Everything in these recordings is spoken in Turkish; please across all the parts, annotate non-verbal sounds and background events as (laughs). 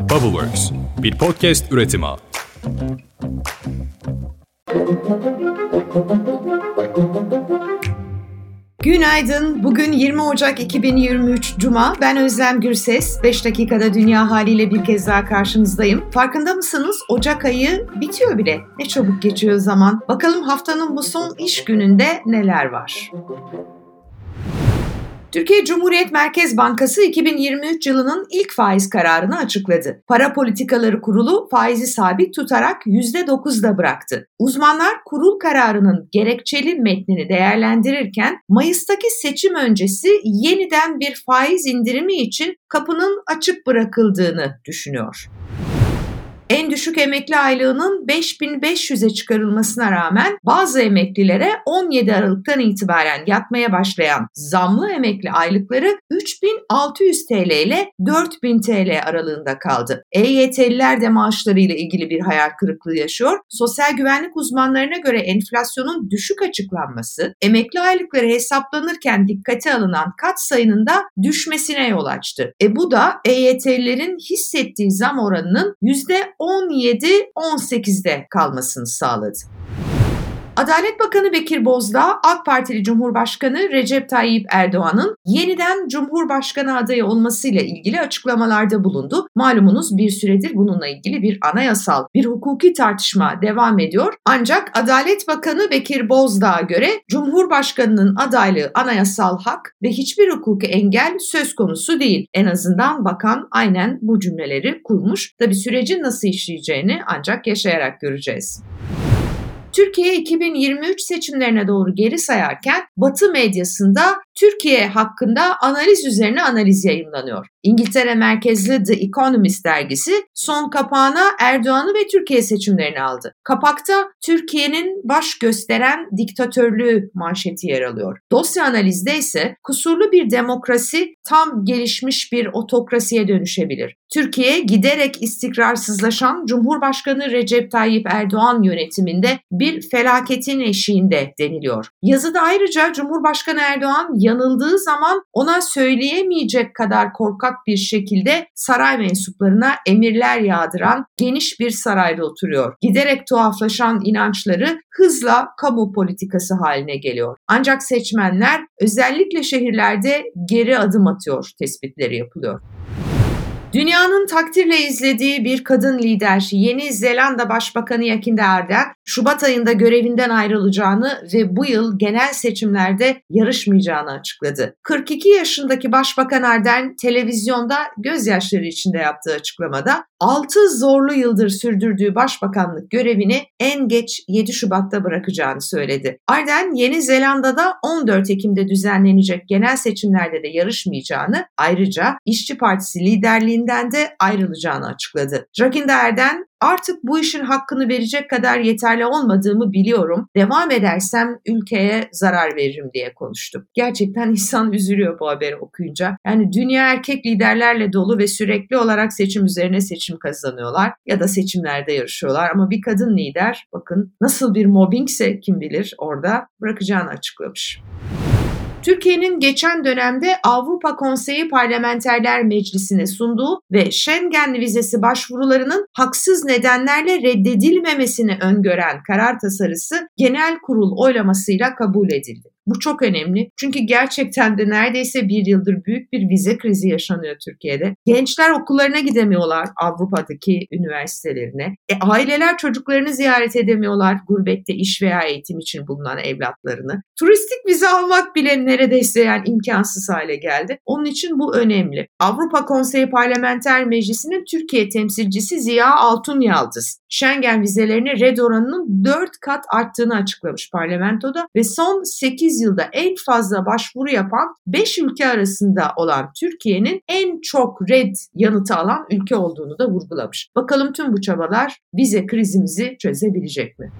Bubbleworks, bir podcast üretimi. Günaydın. Bugün 20 Ocak 2023 Cuma. Ben Özlem Gürses. 5 dakikada dünya haliyle bir kez daha karşınızdayım. Farkında mısınız? Ocak ayı bitiyor bile. Ne çabuk geçiyor zaman. Bakalım haftanın bu son iş gününde neler var? Türkiye Cumhuriyet Merkez Bankası 2023 yılının ilk faiz kararını açıkladı. Para Politikaları Kurulu faizi sabit tutarak %9'da bıraktı. Uzmanlar kurul kararının gerekçeli metnini değerlendirirken Mayıs'taki seçim öncesi yeniden bir faiz indirimi için kapının açık bırakıldığını düşünüyor. En düşük emekli aylığının 5500'e çıkarılmasına rağmen bazı emeklilere 17 Aralık'tan itibaren yatmaya başlayan zamlı emekli aylıkları 3600 TL ile 4000 TL aralığında kaldı. EYT'liler de maaşlarıyla ilgili bir hayal kırıklığı yaşıyor. Sosyal güvenlik uzmanlarına göre enflasyonun düşük açıklanması, emekli aylıkları hesaplanırken dikkate alınan kat sayının da düşmesine yol açtı. E bu da EYT'lilerin hissettiği zam oranının %17-18'de kalmasını sağladı. Adalet Bakanı Bekir Bozdağ, AK Partili Cumhurbaşkanı Recep Tayyip Erdoğan'ın yeniden Cumhurbaşkanı adayı olmasıyla ilgili açıklamalarda bulundu. Malumunuz bir süredir bununla ilgili bir anayasal, bir hukuki tartışma devam ediyor. Ancak Adalet Bakanı Bekir Bozdağ'a göre Cumhurbaşkanının adaylığı anayasal hak ve hiçbir hukuki engel söz konusu değil. En azından bakan aynen bu cümleleri kurmuş. Tabi sürecin nasıl işleyeceğini ancak yaşayarak göreceğiz. Türkiye 2023 seçimlerine doğru geri sayarken Batı medyasında Türkiye hakkında analiz üzerine analiz yayınlanıyor. İngiltere merkezli The Economist dergisi son kapağına Erdoğan'ı ve Türkiye seçimlerini aldı. Kapakta Türkiye'nin baş gösteren diktatörlüğü manşeti yer alıyor. Dosya analizde ise kusurlu bir demokrasi tam gelişmiş bir otokrasiye dönüşebilir. Türkiye giderek istikrarsızlaşan Cumhurbaşkanı Recep Tayyip Erdoğan yönetiminde bir felaketin eşiğinde deniliyor. Yazıda ayrıca Cumhurbaşkanı Erdoğan yanıldığı zaman ona söyleyemeyecek kadar korkak bir şekilde saray mensuplarına emirler yağdıran geniş bir sarayda oturuyor. Giderek tuhaflaşan inançları hızla kamu politikası haline geliyor. Ancak seçmenler özellikle şehirlerde geri adım atıyor tespitleri yapılıyor. Dünyanın takdirle izlediği bir kadın lider Yeni Zelanda Başbakanı Jacinda Ardern, Şubat ayında görevinden ayrılacağını ve bu yıl genel seçimlerde yarışmayacağını açıkladı. 42 yaşındaki Başbakan Ardern televizyonda gözyaşları içinde yaptığı açıklamada 6 zorlu yıldır sürdürdüğü başbakanlık görevini en geç 7 Şubat'ta bırakacağını söyledi. Ardern Yeni Zelanda'da 14 Ekim'de düzenlenecek genel seçimlerde de yarışmayacağını ayrıca İşçi Partisi liderliğini görevliğinden de ayrılacağını açıkladı. Jacinda Ardern Artık bu işin hakkını verecek kadar yeterli olmadığımı biliyorum. Devam edersem ülkeye zarar veririm diye konuştum. Gerçekten (laughs) insan üzülüyor bu haberi okuyunca. Yani dünya erkek liderlerle dolu ve sürekli olarak seçim üzerine seçim kazanıyorlar ya da seçimlerde yarışıyorlar ama bir kadın lider bakın nasıl bir mobbingse kim bilir orada bırakacağını açıklamış. Türkiye'nin geçen dönemde Avrupa Konseyi Parlamenterler Meclisi'ne sunduğu ve Schengen vizesi başvurularının haksız nedenlerle reddedilmemesini öngören karar tasarısı genel kurul oylamasıyla kabul edildi. Bu çok önemli. Çünkü gerçekten de neredeyse bir yıldır büyük bir vize krizi yaşanıyor Türkiye'de. Gençler okullarına gidemiyorlar Avrupa'daki üniversitelerine. E, aileler çocuklarını ziyaret edemiyorlar gurbette iş veya eğitim için bulunan evlatlarını. Turistik vize almak bile neredeyse yani imkansız hale geldi. Onun için bu önemli. Avrupa Konseyi Parlamenter Meclisi'nin Türkiye temsilcisi Ziya Altun Yaldız, Schengen vizelerine red oranının 4 kat arttığını açıklamış parlamentoda ve son 8 yılda en fazla başvuru yapan 5 ülke arasında olan Türkiye'nin en çok red yanıtı alan ülke olduğunu da vurgulamış. Bakalım tüm bu çabalar vize krizimizi çözebilecek mi?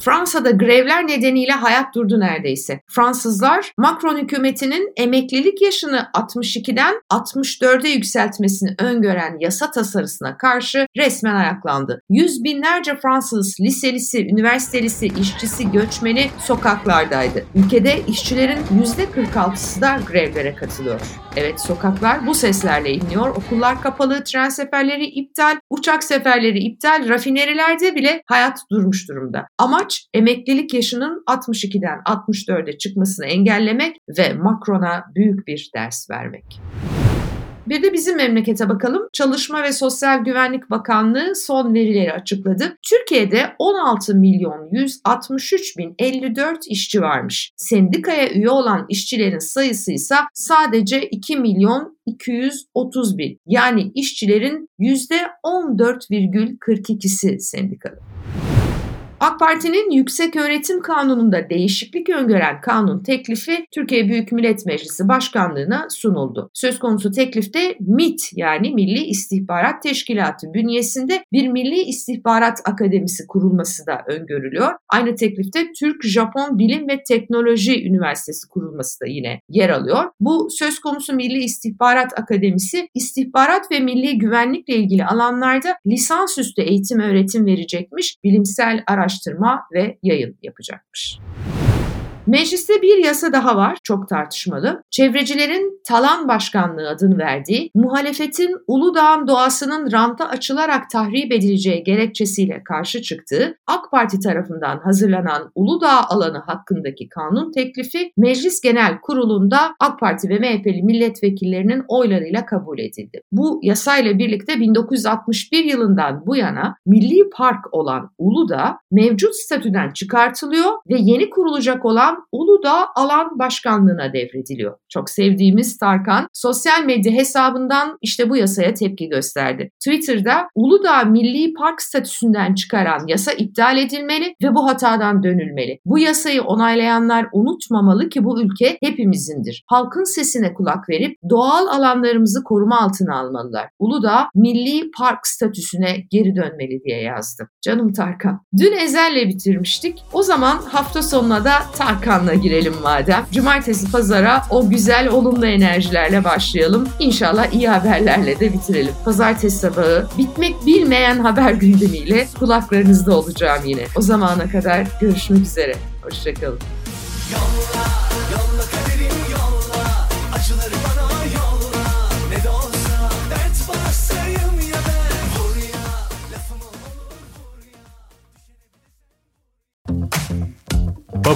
Fransa'da grevler nedeniyle hayat durdu neredeyse. Fransızlar Macron hükümetinin emeklilik yaşını 62'den 64'e yükseltmesini öngören yasa tasarısına karşı resmen ayaklandı. Yüz binlerce Fransız liselisi, üniversitelisi, işçisi, göçmeni sokaklardaydı. Ülkede işçilerin %46'sı da grevlere katılıyor. Evet sokaklar bu seslerle inliyor. Okullar kapalı, tren seferleri iptal, uçak seferleri iptal, rafinerilerde bile hayat durmuş durumda. Amaç emeklilik yaşının 62'den 64'e çıkmasını engellemek ve Macron'a büyük bir ders vermek. Bir de bizim memlekete bakalım. Çalışma ve Sosyal Güvenlik Bakanlığı son verileri açıkladı. Türkiye'de 16 milyon 163 bin 54 işçi varmış. Sendikaya üye olan işçilerin sayısı ise sadece 2 milyon 230 bin. Yani işçilerin %14,42'si sendikalı. AK Parti'nin Yüksek Öğretim Kanunu'nda değişiklik öngören kanun teklifi Türkiye Büyük Millet Meclisi Başkanlığı'na sunuldu. Söz konusu teklifte MIT yani Milli İstihbarat Teşkilatı bünyesinde bir Milli İstihbarat Akademisi kurulması da öngörülüyor. Aynı teklifte Türk-Japon Bilim ve Teknoloji Üniversitesi kurulması da yine yer alıyor. Bu söz konusu Milli İstihbarat Akademisi istihbarat ve milli güvenlikle ilgili alanlarda lisansüstü eğitim öğretim verecekmiş, bilimsel araştırma araştırma ve yayın yapacakmış. Mecliste bir yasa daha var, çok tartışmalı. Çevrecilerin talan başkanlığı adını verdiği, muhalefetin Uludağ'ın doğasının ranta açılarak tahrip edileceği gerekçesiyle karşı çıktığı, AK Parti tarafından hazırlanan Uludağ alanı hakkındaki kanun teklifi Meclis Genel Kurulu'nda AK Parti ve MHP'li milletvekillerinin oylarıyla kabul edildi. Bu yasayla birlikte 1961 yılından bu yana milli park olan Uludağ mevcut statüden çıkartılıyor ve yeni kurulacak olan Uludağ Alan Başkanlığı'na devrediliyor. Çok sevdiğimiz Tarkan sosyal medya hesabından işte bu yasaya tepki gösterdi. Twitter'da Uludağ Milli Park statüsünden çıkaran yasa iptal edilmeli ve bu hatadan dönülmeli. Bu yasayı onaylayanlar unutmamalı ki bu ülke hepimizindir. Halkın sesine kulak verip doğal alanlarımızı koruma altına almalılar. Uludağ Milli Park statüsüne geri dönmeli diye yazdım. Canım Tarkan. Dün Ezel'le bitirmiştik. O zaman hafta sonuna da Tarkan Hakan'la girelim madem. Cumartesi pazara o güzel olumlu enerjilerle başlayalım. İnşallah iyi haberlerle de bitirelim. Pazartesi sabahı bitmek bilmeyen haber gündemiyle kulaklarınızda olacağım yine. O zamana kadar görüşmek üzere. Hoşçakalın.